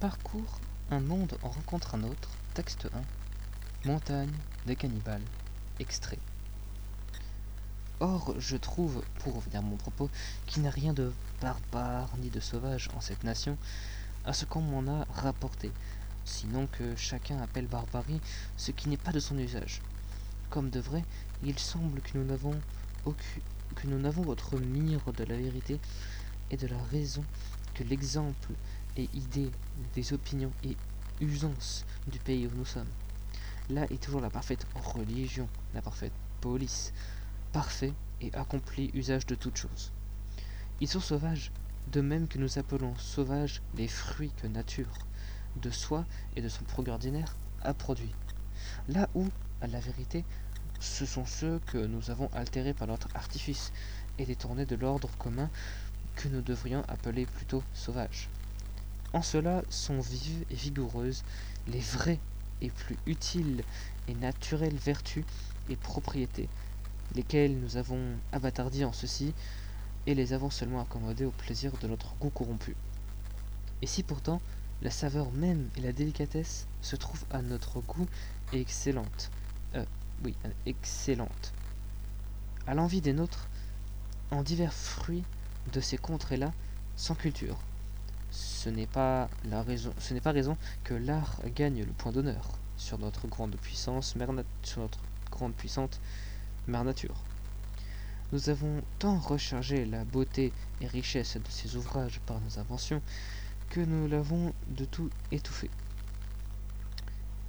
Parcours un monde en rencontre un autre. Texte 1. Montagne des cannibales. Extrait. Or, je trouve, pour revenir à mon propos, qu'il n'y a rien de barbare ni de sauvage en cette nation, à ce qu'on m'en a rapporté, sinon que chacun appelle barbarie ce qui n'est pas de son usage. Comme de vrai, il semble que nous n'avons que nous n'avons autre mire de la vérité et de la raison que l'exemple et idée des opinions et usances du pays où nous sommes. Là est toujours la parfaite religion, la parfaite police, parfait et accompli usage de toutes choses. Ils sont sauvages, de même que nous appelons sauvages les fruits que nature, de soi et de son progrès ordinaire, a produit. Là où, à la vérité, ce sont ceux que nous avons altérés par notre artifice et détournés de l'ordre commun que nous devrions appeler plutôt sauvages. En cela sont vives et vigoureuses les vraies et plus utiles et naturelles vertus et propriétés, lesquelles nous avons abattardies en ceci, et les avons seulement accommodées au plaisir de notre goût corrompu. Et si pourtant la saveur même et la délicatesse se trouvent à notre goût et excellentes, euh, oui, excellentes, à l'envie des nôtres, en divers fruits de ces contrées-là, sans culture, ce n'est pas la raison, que l'art gagne le point d'honneur sur notre grande puissance, mère sur notre grande puissante mère nature. Nous avons tant rechargé la beauté et richesse de ces ouvrages par nos inventions que nous l'avons de tout étouffé.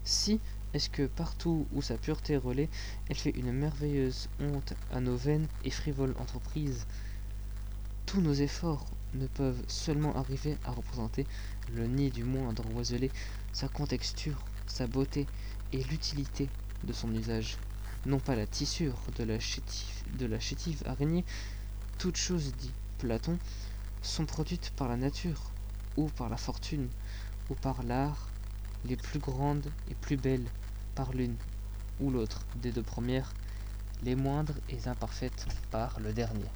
Si est-ce que partout où sa pureté relaie, elle fait une merveilleuse honte à nos vaines et frivoles entreprises, tous nos efforts ne peuvent seulement arriver à représenter le nid du moindre oiselé, sa contexture, sa beauté et l'utilité de son usage. Non pas la tissure de la chétive, de la chétive araignée, toutes choses, dit Platon, sont produites par la nature, ou par la fortune, ou par l'art, les plus grandes et plus belles par l'une ou l'autre des deux premières, les moindres et imparfaites par le dernier.